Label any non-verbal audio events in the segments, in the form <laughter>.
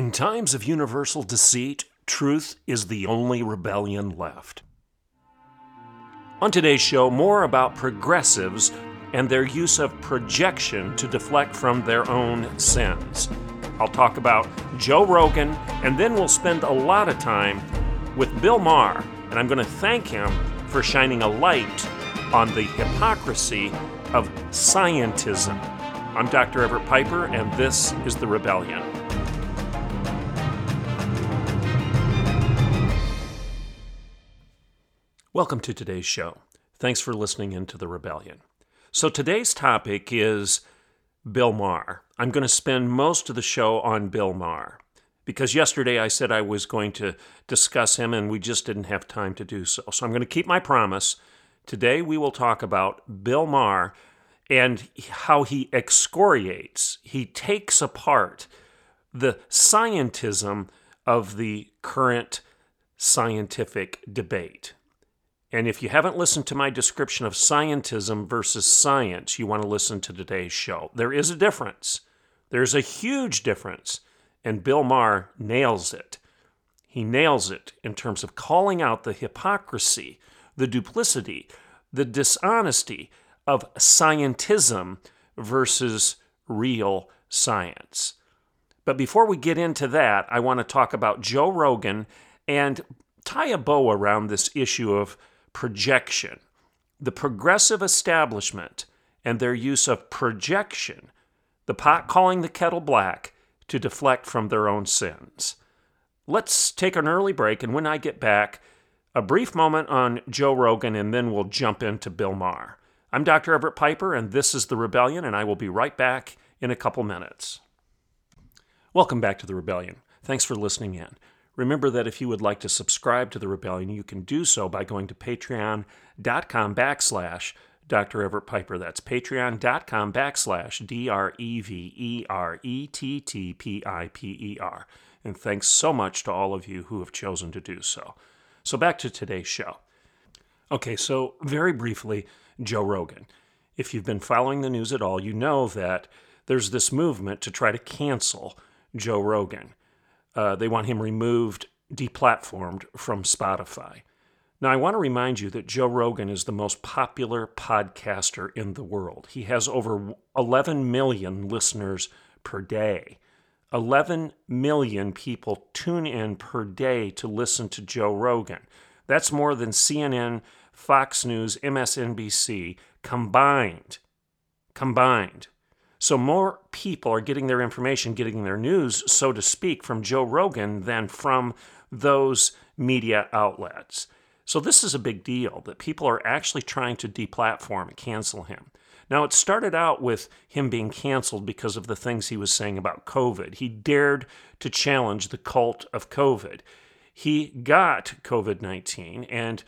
In times of universal deceit, truth is the only rebellion left. On today's show, more about progressives and their use of projection to deflect from their own sins. I'll talk about Joe Rogan, and then we'll spend a lot of time with Bill Maher, and I'm going to thank him for shining a light on the hypocrisy of scientism. I'm Dr. Everett Piper, and this is The Rebellion. Welcome to today's show. Thanks for listening into The Rebellion. So, today's topic is Bill Maher. I'm going to spend most of the show on Bill Maher because yesterday I said I was going to discuss him and we just didn't have time to do so. So, I'm going to keep my promise. Today, we will talk about Bill Maher and how he excoriates, he takes apart the scientism of the current scientific debate. And if you haven't listened to my description of scientism versus science, you want to listen to today's show. There is a difference. There's a huge difference. And Bill Maher nails it. He nails it in terms of calling out the hypocrisy, the duplicity, the dishonesty of scientism versus real science. But before we get into that, I want to talk about Joe Rogan and tie a bow around this issue of projection. The progressive establishment and their use of projection, the pot calling the kettle black to deflect from their own sins. Let's take an early break, and when I get back, a brief moment on Joe Rogan, and then we'll jump into Bill Maher. I'm Dr. Everett Piper, and this is The Rebellion, and I will be right back in a couple minutes. Welcome back to The Rebellion. Thanks for listening in. Remember that if you would like to subscribe to The Rebellion, you can do so by going to patreon.com backslash Dr. Everett Piper. That's patreon.com backslash D R E V E R E T T P I P E R. And thanks so much to all of you who have chosen to do so. So back to today's show. Okay, so very briefly, Joe Rogan. If you've been following the news at all, you know that there's this movement to try to cancel Joe Rogan. Uh, they want him removed, deplatformed from Spotify. Now, I want to remind you that Joe Rogan is the most popular podcaster in the world. He has over 11 million listeners per day. 11 million people tune in per day to listen to Joe Rogan. That's more than CNN, Fox News, MSNBC combined. Combined. So more people are getting their information, getting their news, so to speak, from Joe Rogan than from those media outlets. So this is a big deal that people are actually trying to deplatform and cancel him. Now, it started out with him being canceled because of the things he was saying about COVID. He dared to challenge the cult of COVID. He got COVID 19 and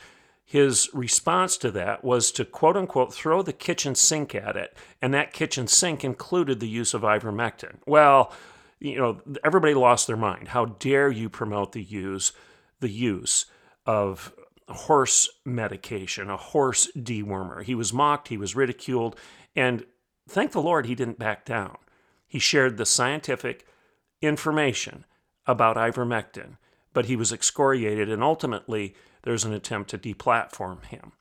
his response to that was to quote unquote throw the kitchen sink at it, and that kitchen sink included the use of ivermectin. Well, you know, everybody lost their mind. How dare you promote the use the use of horse medication, a horse dewormer? He was mocked, he was ridiculed, and thank the Lord he didn't back down. He shared the scientific information about ivermectin, but he was excoriated and ultimately there's an attempt to deplatform him.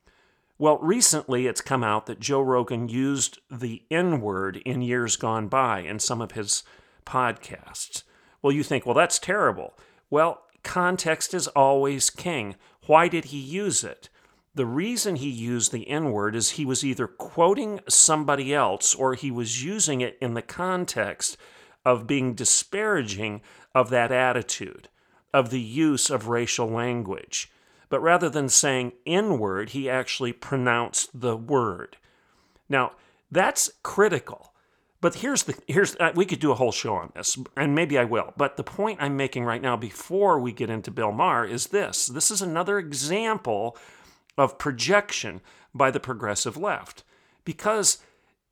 Well, recently it's come out that Joe Rogan used the N word in years gone by in some of his podcasts. Well, you think, well, that's terrible. Well, context is always king. Why did he use it? The reason he used the N word is he was either quoting somebody else or he was using it in the context of being disparaging of that attitude, of the use of racial language but rather than saying N word, he actually pronounced the word. Now, that's critical But here's the here's uh, we could do a whole show on this, and maybe I will. But the point I'm making right now, before we get into Bill Maher, is this: this is another example of projection by the progressive left, because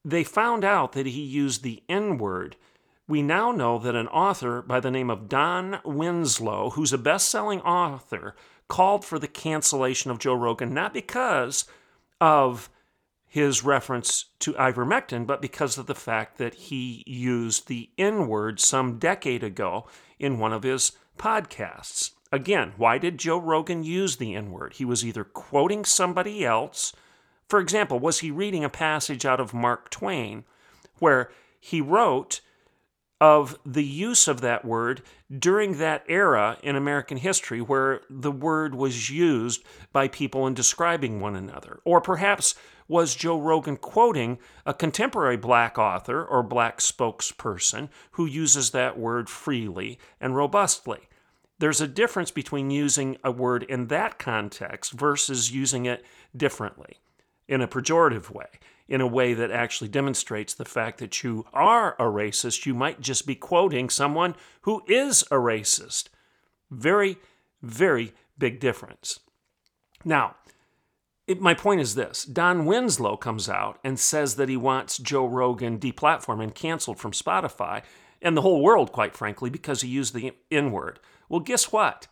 they found out that he used the N word. We now know that an author by the name of Don Winslow, who's a best-selling author, called for the cancellation of Joe Rogan not because of his reference to ivermectin, but because of the fact that he used the N word some decade ago in one of his podcasts. Again, why did Joe Rogan use the N word? He was either quoting somebody else. For example, was he reading a passage out of Mark Twain where he wrote of the use of that word during that era in American history where the word was used by people in describing one another? Or perhaps was Joe Rogan quoting a contemporary black author or black spokesperson who uses that word freely and robustly. There's a difference between using a word in that context versus using it differently, in a pejorative way, in a way that actually demonstrates the fact that you are a racist. You might just be quoting someone who is a racist. Very, very big difference. Now, it, my point is this Don Winslow comes out and says that he wants Joe Rogan deplatformed and canceled from Spotify and the whole world, quite frankly, because he used the N word. Well, guess what?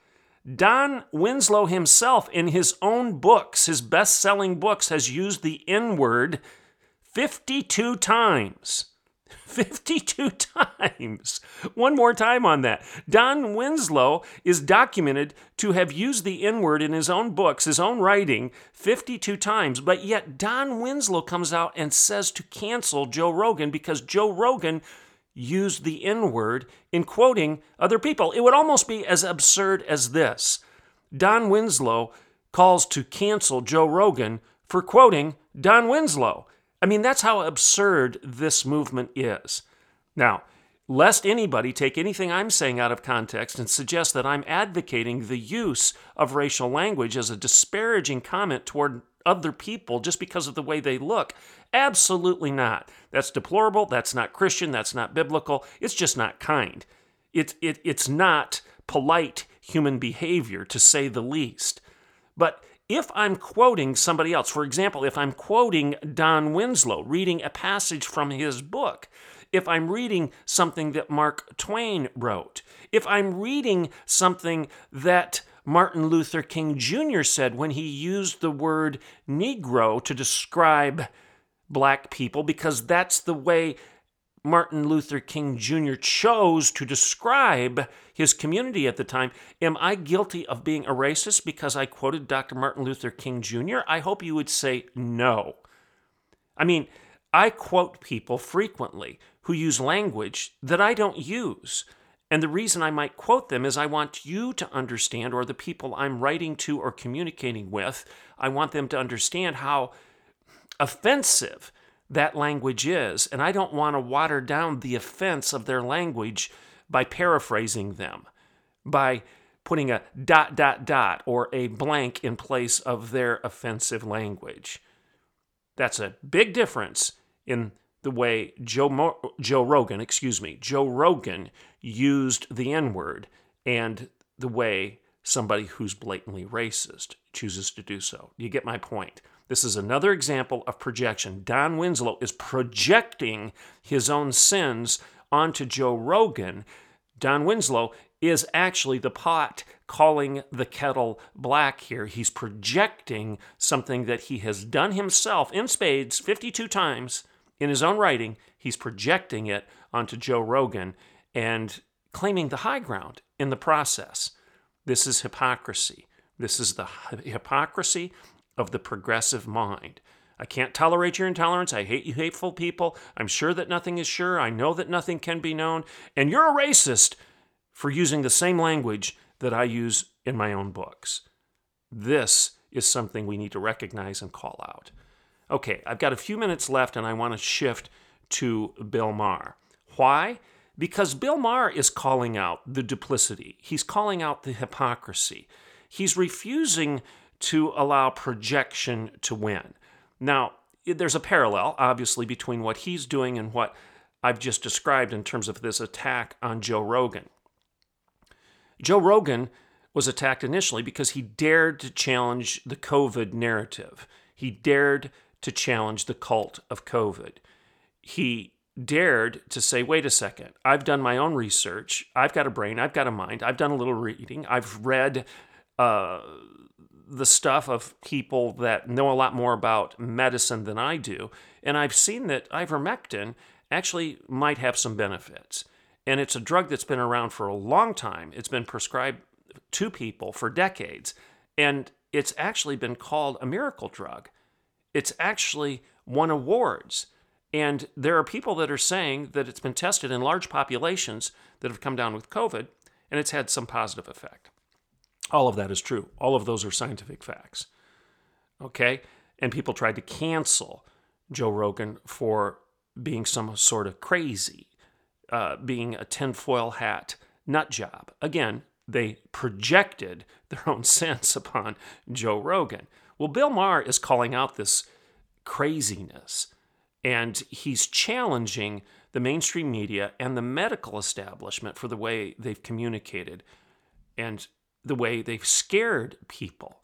Don Winslow himself, in his own books, his best selling books, has used the N word 52 times. <laughs> 52 times. One more time on that. Don Winslow is documented to have used the N word in his own books, his own writing, 52 times, but yet Don Winslow comes out and says to cancel Joe Rogan because Joe Rogan used the N word in quoting other people. It would almost be as absurd as this Don Winslow calls to cancel Joe Rogan for quoting Don Winslow. I mean, that's how absurd this movement is. Now, lest anybody take anything I'm saying out of context and suggest that I'm advocating the use of racial language as a disparaging comment toward other people just because of the way they look. Absolutely not. That's deplorable. That's not Christian. That's not biblical. It's just not kind. It, it, it's not polite human behavior, to say the least. But if I'm quoting somebody else, for example, if I'm quoting Don Winslow, reading a passage from his book, if I'm reading something that Mark Twain wrote, if I'm reading something that Martin Luther King Jr. said when he used the word Negro to describe black people, because that's the way Martin Luther King Jr. chose to describe his community at the time. Am I guilty of being a racist because I quoted Dr. Martin Luther King Jr.? I hope you would say no. I mean, I quote people frequently who use language that I don't use. And the reason I might quote them is I want you to understand, or the people I'm writing to or communicating with, I want them to understand how offensive that language is. And I don't want to water down the offense of their language by paraphrasing them, by putting a dot, dot, dot, or a blank in place of their offensive language. That's a big difference in the way Joe, Mo- Joe Rogan, excuse me, Joe Rogan used the N word and the way somebody who's blatantly racist chooses to do so. You get my point. This is another example of projection. Don Winslow is projecting his own sins onto Joe Rogan. Don Winslow is actually the pot calling the kettle black here. He's projecting something that he has done himself in spades 52 times in his own writing. He's projecting it onto Joe Rogan and claiming the high ground in the process. This is hypocrisy. This is the hypocrisy of the progressive mind. I can't tolerate your intolerance. I hate you hateful people. I'm sure that nothing is sure. I know that nothing can be known. And you're a racist for using the same language that I use in my own books. This is something we need to recognize and call out. Okay, I've got a few minutes left and I want to shift to Bill Maher. Why? Because Bill Maher is calling out the duplicity, he's calling out the hypocrisy. He's refusing to allow projection to win. Now, there's a parallel, obviously, between what he's doing and what I've just described in terms of this attack on Joe Rogan. Joe Rogan was attacked initially because he dared to challenge the COVID narrative. He dared to challenge the cult of COVID. He dared to say, wait a second, I've done my own research. I've got a brain. I've got a mind. I've done a little reading. I've read uh, the stuff of people that know a lot more about medicine than I do. And I've seen that ivermectin actually might have some benefits. And it's a drug that's been around for a long time. It's been prescribed to people for decades. And it's actually been called a miracle drug. It's actually won awards. And there are people that are saying that it's been tested in large populations that have come down with COVID, and it's had some positive effect. All of that is true. All of those are scientific facts. Okay? And people tried to cancel Joe Rogan for being some sort of crazy, uh, being a tinfoil hat nut job. Again, they projected their own <laughs> sense upon Joe Rogan. Well, Bill Maher is calling out this craziness and he's challenging the mainstream media and the medical establishment for the way they've communicated and the way they've scared people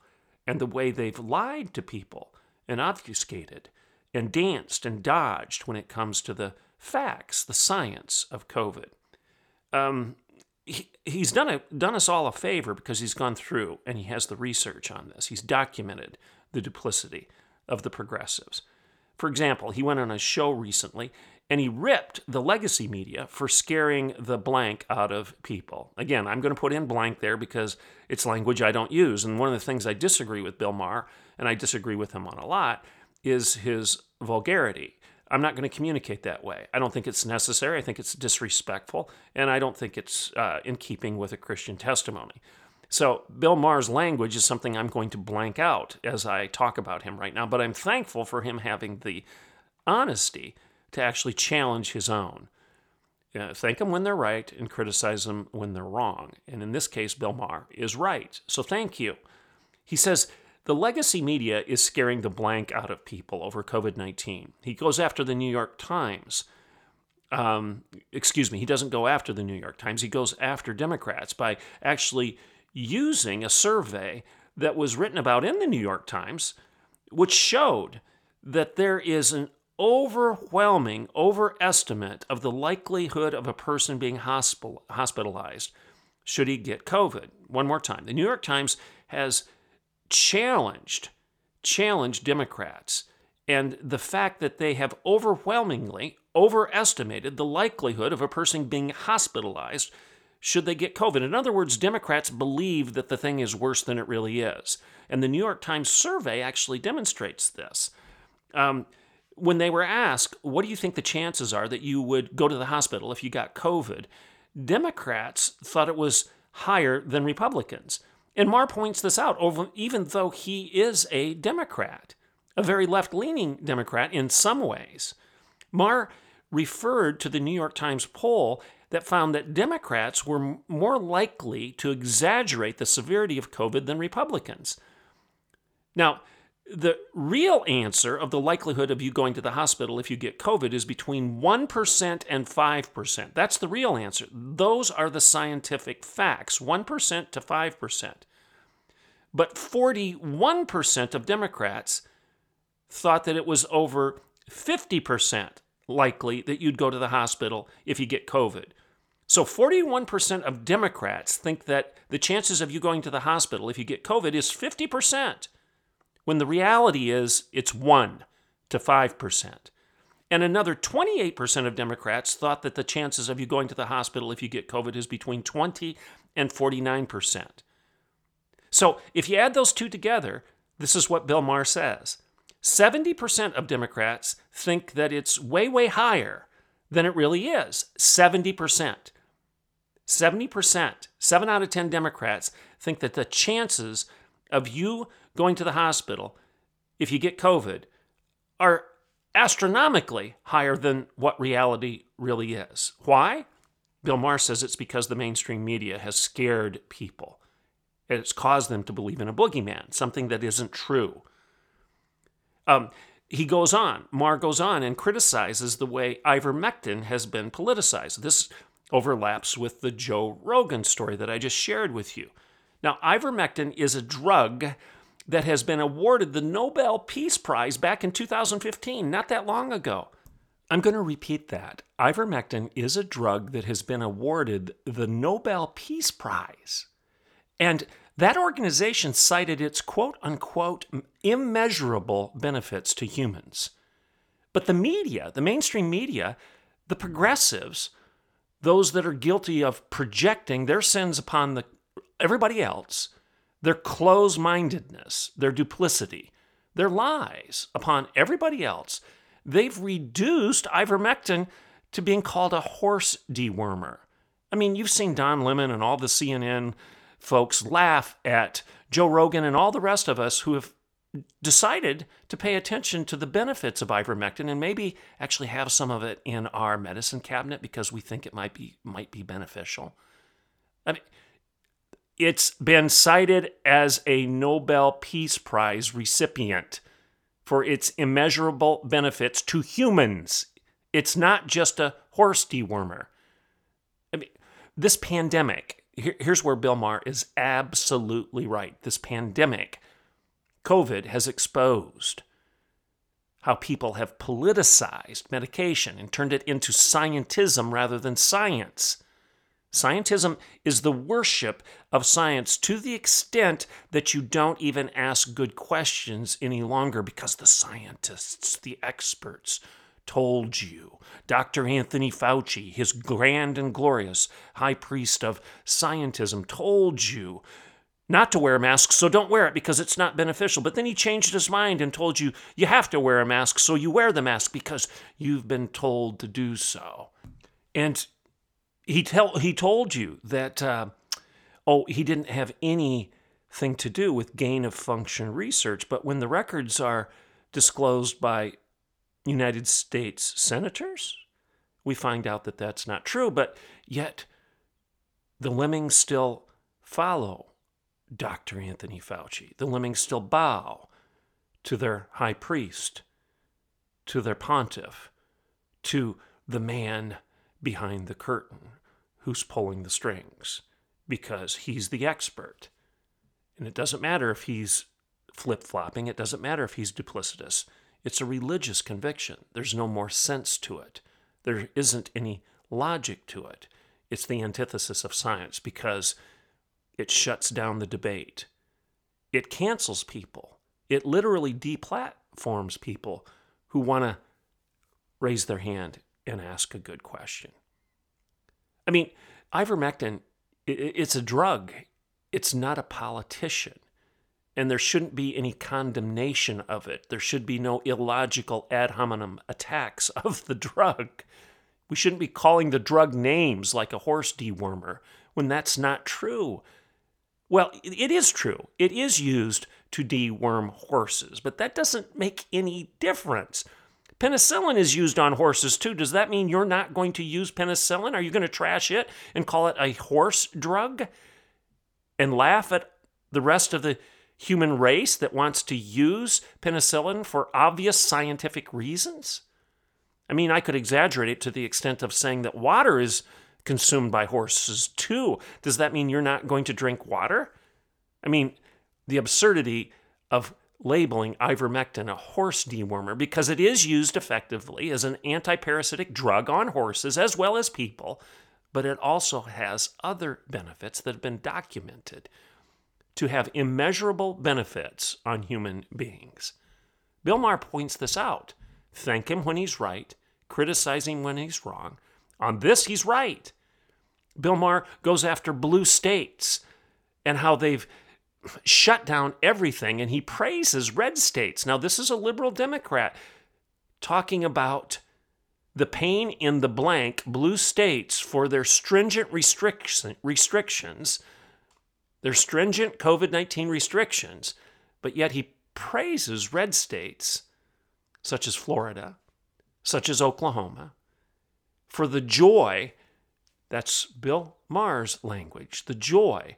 and the way they've lied to people and obfuscated and danced and dodged when it comes to the facts, the science of COVID. Um, he, he's done a, done us all a favor because he's gone through and he has the research on this. He's documented the duplicity of the progressives. For example, he went on a show recently and he ripped the legacy media for scaring the blank out of people. Again, I'm going to put in blank there because it's language I don't use. And one of the things I disagree with Bill Maher, and I disagree with him on a lot, is his vulgarity. I'm not going to communicate that way. I don't think it's necessary. I think it's disrespectful, and I don't think it's uh, in keeping with a Christian testimony. So, Bill Maher's language is something I'm going to blank out as I talk about him right now, but I'm thankful for him having the honesty to actually challenge his own. Thank them when they're right and criticize them when they're wrong. And in this case, Bill Maher is right. So, thank you. He says, the legacy media is scaring the blank out of people over COVID 19. He goes after the New York Times. Um, excuse me, he doesn't go after the New York Times. He goes after Democrats by actually using a survey that was written about in the New York Times, which showed that there is an overwhelming overestimate of the likelihood of a person being hospital, hospitalized should he get COVID. One more time. The New York Times has challenged challenged Democrats and the fact that they have overwhelmingly overestimated the likelihood of a person being hospitalized should they get COVID. In other words, Democrats believe that the thing is worse than it really is. And the New York Times survey actually demonstrates this. Um, when they were asked, what do you think the chances are that you would go to the hospital if you got COVID? Democrats thought it was higher than Republicans. And Maher points this out, even though he is a Democrat, a very left leaning Democrat in some ways. Maher referred to the New York Times poll that found that Democrats were more likely to exaggerate the severity of COVID than Republicans. Now, the real answer of the likelihood of you going to the hospital if you get COVID is between 1% and 5%. That's the real answer. Those are the scientific facts 1% to 5%. But 41% of Democrats thought that it was over 50% likely that you'd go to the hospital if you get COVID. So 41% of Democrats think that the chances of you going to the hospital if you get COVID is 50%, when the reality is it's 1 to 5%. And another 28% of Democrats thought that the chances of you going to the hospital if you get COVID is between 20 and 49%. So if you add those two together, this is what Bill Maher says 70% of Democrats think that it's way, way higher than it really is 70%. 70%, 7 out of 10 Democrats think that the chances of you going to the hospital if you get COVID are astronomically higher than what reality really is. Why? Bill Maher says it's because the mainstream media has scared people. It's caused them to believe in a boogeyman, something that isn't true. Um, he goes on, Maher goes on and criticizes the way ivermectin has been politicized. This overlaps with the Joe Rogan story that I just shared with you. Now, ivermectin is a drug that has been awarded the Nobel Peace Prize back in 2015, not that long ago. I'm going to repeat that. Ivermectin is a drug that has been awarded the Nobel Peace Prize. And that organization cited its quote unquote immeasurable benefits to humans. But the media, the mainstream media, the progressives, those that are guilty of projecting their sins upon the, everybody else, their close mindedness, their duplicity, their lies upon everybody else, they've reduced ivermectin to being called a horse dewormer. I mean, you've seen Don Lemon and all the CNN folks laugh at Joe Rogan and all the rest of us who have decided to pay attention to the benefits of ivermectin and maybe actually have some of it in our medicine cabinet because we think it might be might be beneficial. I mean, it's been cited as a Nobel Peace Prize recipient for its immeasurable benefits to humans. It's not just a horse dewormer. I mean, this pandemic here, here's where Bill Maher is absolutely right. This pandemic, COVID, has exposed how people have politicized medication and turned it into scientism rather than science. Scientism is the worship of science to the extent that you don't even ask good questions any longer because the scientists, the experts, told you. Dr. Anthony Fauci, his grand and glorious high priest of scientism, told you not to wear a mask, so don't wear it because it's not beneficial. But then he changed his mind and told you you have to wear a mask, so you wear the mask because you've been told to do so. And he tell he told you that uh, oh he didn't have anything to do with gain of function research, but when the records are disclosed by United States senators. We find out that that's not true, but yet the lemmings still follow Dr. Anthony Fauci. The lemmings still bow to their high priest, to their pontiff, to the man behind the curtain who's pulling the strings because he's the expert. And it doesn't matter if he's flip flopping, it doesn't matter if he's duplicitous. It's a religious conviction. There's no more sense to it. There isn't any logic to it. It's the antithesis of science because it shuts down the debate. It cancels people. It literally deplatforms people who want to raise their hand and ask a good question. I mean, ivermectin, it's a drug. It's not a politician and there shouldn't be any condemnation of it. There should be no illogical ad hominem attacks <laughs> of the drug. We shouldn't be calling the drug names like a horse dewormer when that's not true. Well, it is true. It is used to deworm horses, but that doesn't make any difference. Penicillin is used on horses too. Does that mean you're not going to use penicillin? Are you going to trash it and call it a horse drug and laugh at the rest of the human race that wants to use penicillin for obvious scientific reasons? I mean, I could exaggerate it to the extent of saying that water is consumed by horses too. Does that mean you're not going to drink water? I mean, the absurdity of labeling ivermectin a horse dewormer because it is used effectively as an antiparasitic drug on horses as well as people, but it also has other benefits that have been documented to have immeasurable benefits on human beings. Bill Maher points this out. Thank him when he's right, criticize him when he's wrong. On this, he's right. Bill Maher goes after blue states and how they've shut down everything, and he praises red states. Now, this is a liberal Democrat talking about the pain in the blank blue states for their stringent restriction, restrictions their stringent COVID 19 restrictions, but yet he praises red states such as Florida, such as Oklahoma, for the joy that's Bill Maher's language the joy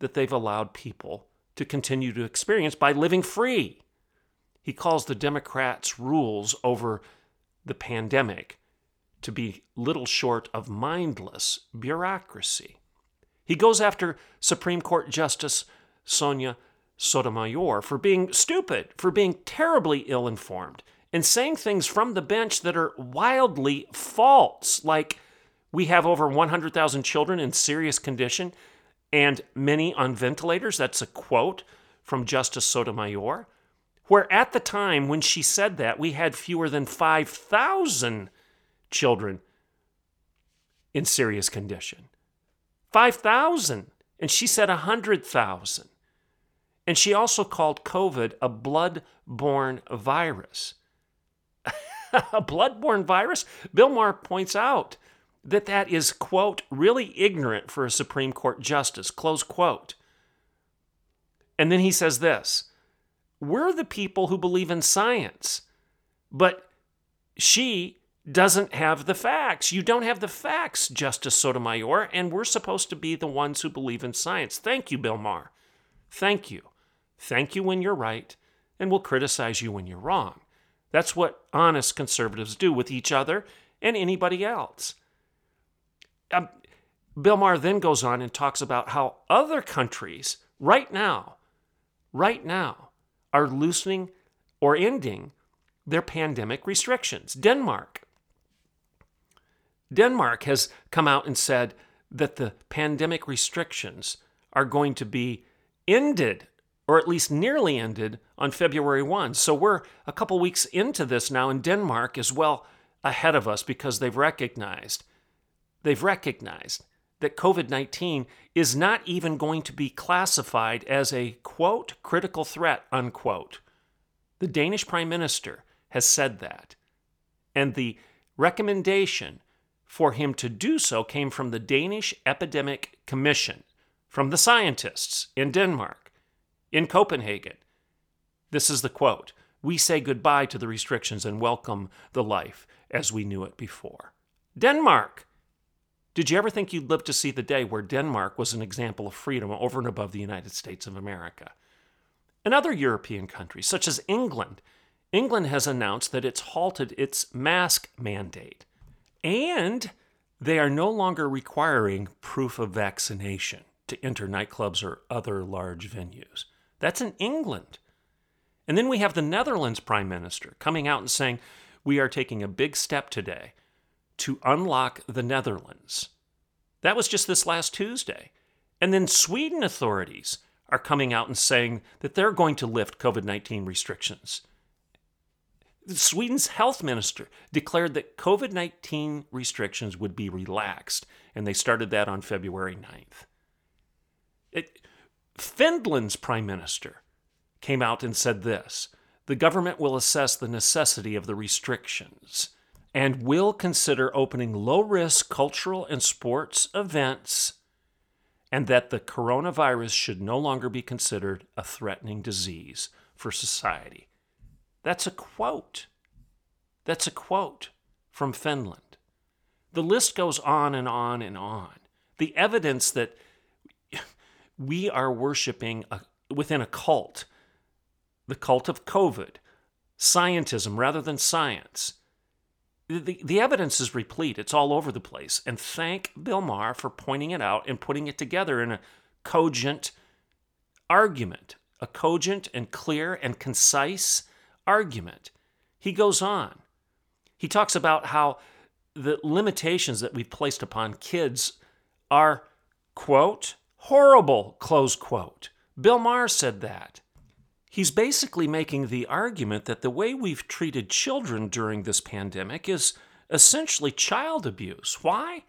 that they've allowed people to continue to experience by living free. He calls the Democrats' rules over the pandemic to be little short of mindless bureaucracy. He goes after Supreme Court Justice Sonia Sotomayor for being stupid, for being terribly ill informed, and saying things from the bench that are wildly false, like we have over 100,000 children in serious condition and many on ventilators. That's a quote from Justice Sotomayor. Where at the time when she said that, we had fewer than 5,000 children in serious condition. 5,000. And she said 100,000. And she also called COVID a blood-borne virus. <laughs> a blood-borne virus? Bill Maher points out that that is, quote, really ignorant for a Supreme Court justice, close quote. And then he says this We're the people who believe in science, but she doesn't have the facts. You don't have the facts, Justice Sotomayor, and we're supposed to be the ones who believe in science. Thank you, Bill Maher. Thank you. Thank you when you're right, and we'll criticize you when you're wrong. That's what honest conservatives do with each other and anybody else. Um, Bill Maher then goes on and talks about how other countries, right now, right now, are loosening or ending their pandemic restrictions. Denmark, Denmark has come out and said that the pandemic restrictions are going to be ended, or at least nearly ended, on February 1. So we're a couple weeks into this now, and Denmark is well ahead of us because they've recognized they've recognized that COVID 19 is not even going to be classified as a quote critical threat unquote. The Danish prime minister has said that. And the recommendation for him to do so came from the Danish Epidemic Commission, from the scientists in Denmark, in Copenhagen. This is the quote We say goodbye to the restrictions and welcome the life as we knew it before. Denmark! Did you ever think you'd live to see the day where Denmark was an example of freedom over and above the United States of America? And other European countries, such as England, England has announced that it's halted its mask mandate. And they are no longer requiring proof of vaccination to enter nightclubs or other large venues. That's in England. And then we have the Netherlands Prime Minister coming out and saying, We are taking a big step today to unlock the Netherlands. That was just this last Tuesday. And then Sweden authorities are coming out and saying that they're going to lift COVID 19 restrictions. Sweden's health minister declared that COVID 19 restrictions would be relaxed, and they started that on February 9th. It, Finland's prime minister came out and said this the government will assess the necessity of the restrictions and will consider opening low risk cultural and sports events, and that the coronavirus should no longer be considered a threatening disease for society. That's a quote. That's a quote from Finland. The list goes on and on and on. The evidence that we are worshiping a, within a cult, the cult of COVID, scientism rather than science. The, the evidence is replete. It's all over the place. And thank Bill Maher for pointing it out and putting it together in a cogent argument, a cogent and clear and concise argument. He goes on. He talks about how the limitations that we've placed upon kids are, quote, horrible, close quote. Bill Maher said that. He's basically making the argument that the way we've treated children during this pandemic is essentially child abuse. Why?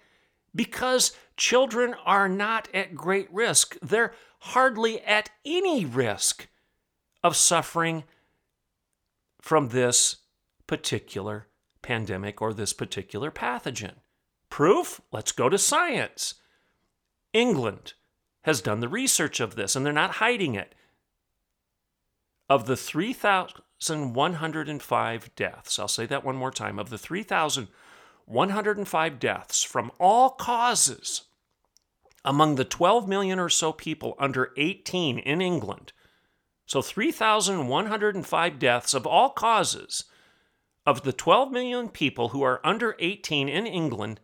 Because children are not at great risk. They're hardly at any risk of suffering from this particular pandemic or this particular pathogen. Proof? Let's go to science. England has done the research of this and they're not hiding it. Of the 3,105 deaths, I'll say that one more time, of the 3,105 deaths from all causes among the 12 million or so people under 18 in England, So 3,105 deaths of all causes of the 12 million people who are under 18 in England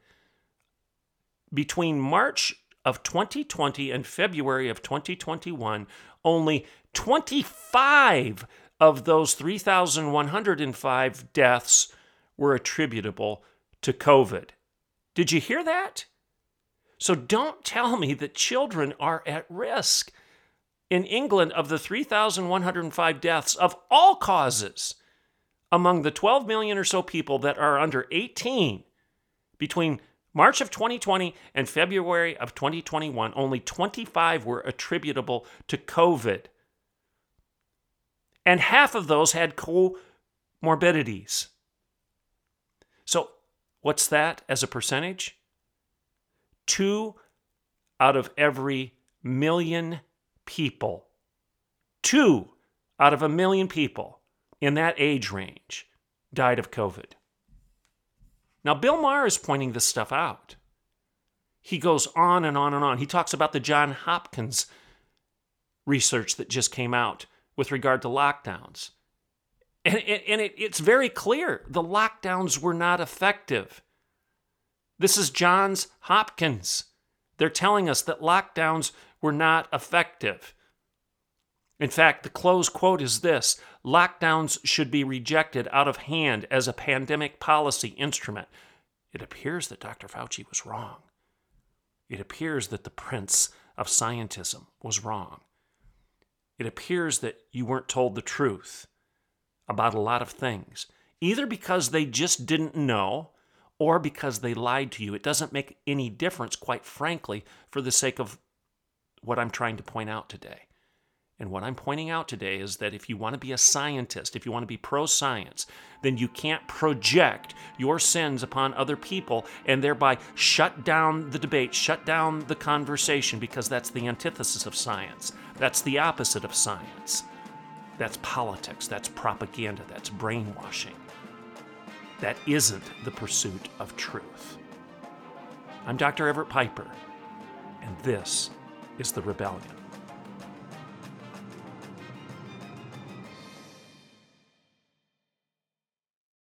between March of 2020 and February of 2021, only 25 of those 3,105 deaths were attributable to COVID. Did you hear that? So don't tell me that children are at risk. In England, of the 3,105 deaths of all causes, among the 12 million or so people that are under 18 between March of 2020 and February of 2021, only 25 were attributable to COVID. And half of those had comorbidities. So, what's that as a percentage? Two out of every million people, two out of a million people in that age range died of COVID. Now, Bill Maher is pointing this stuff out. He goes on and on and on. He talks about the John Hopkins research that just came out with regard to lockdowns. And, and it, it's very clear the lockdowns were not effective. This is Johns Hopkins. They're telling us that lockdowns were not effective. In fact, the close quote is this lockdowns should be rejected out of hand as a pandemic policy instrument. It appears that Dr. Fauci was wrong. It appears that the prince of scientism was wrong. It appears that you weren't told the truth about a lot of things, either because they just didn't know or because they lied to you. It doesn't make any difference, quite frankly, for the sake of what I'm trying to point out today. And what I'm pointing out today is that if you want to be a scientist, if you want to be pro science, then you can't project your sins upon other people and thereby shut down the debate, shut down the conversation, because that's the antithesis of science. That's the opposite of science. That's politics, that's propaganda, that's brainwashing. That isn't the pursuit of truth. I'm Dr. Everett Piper, and this is The Rebellion.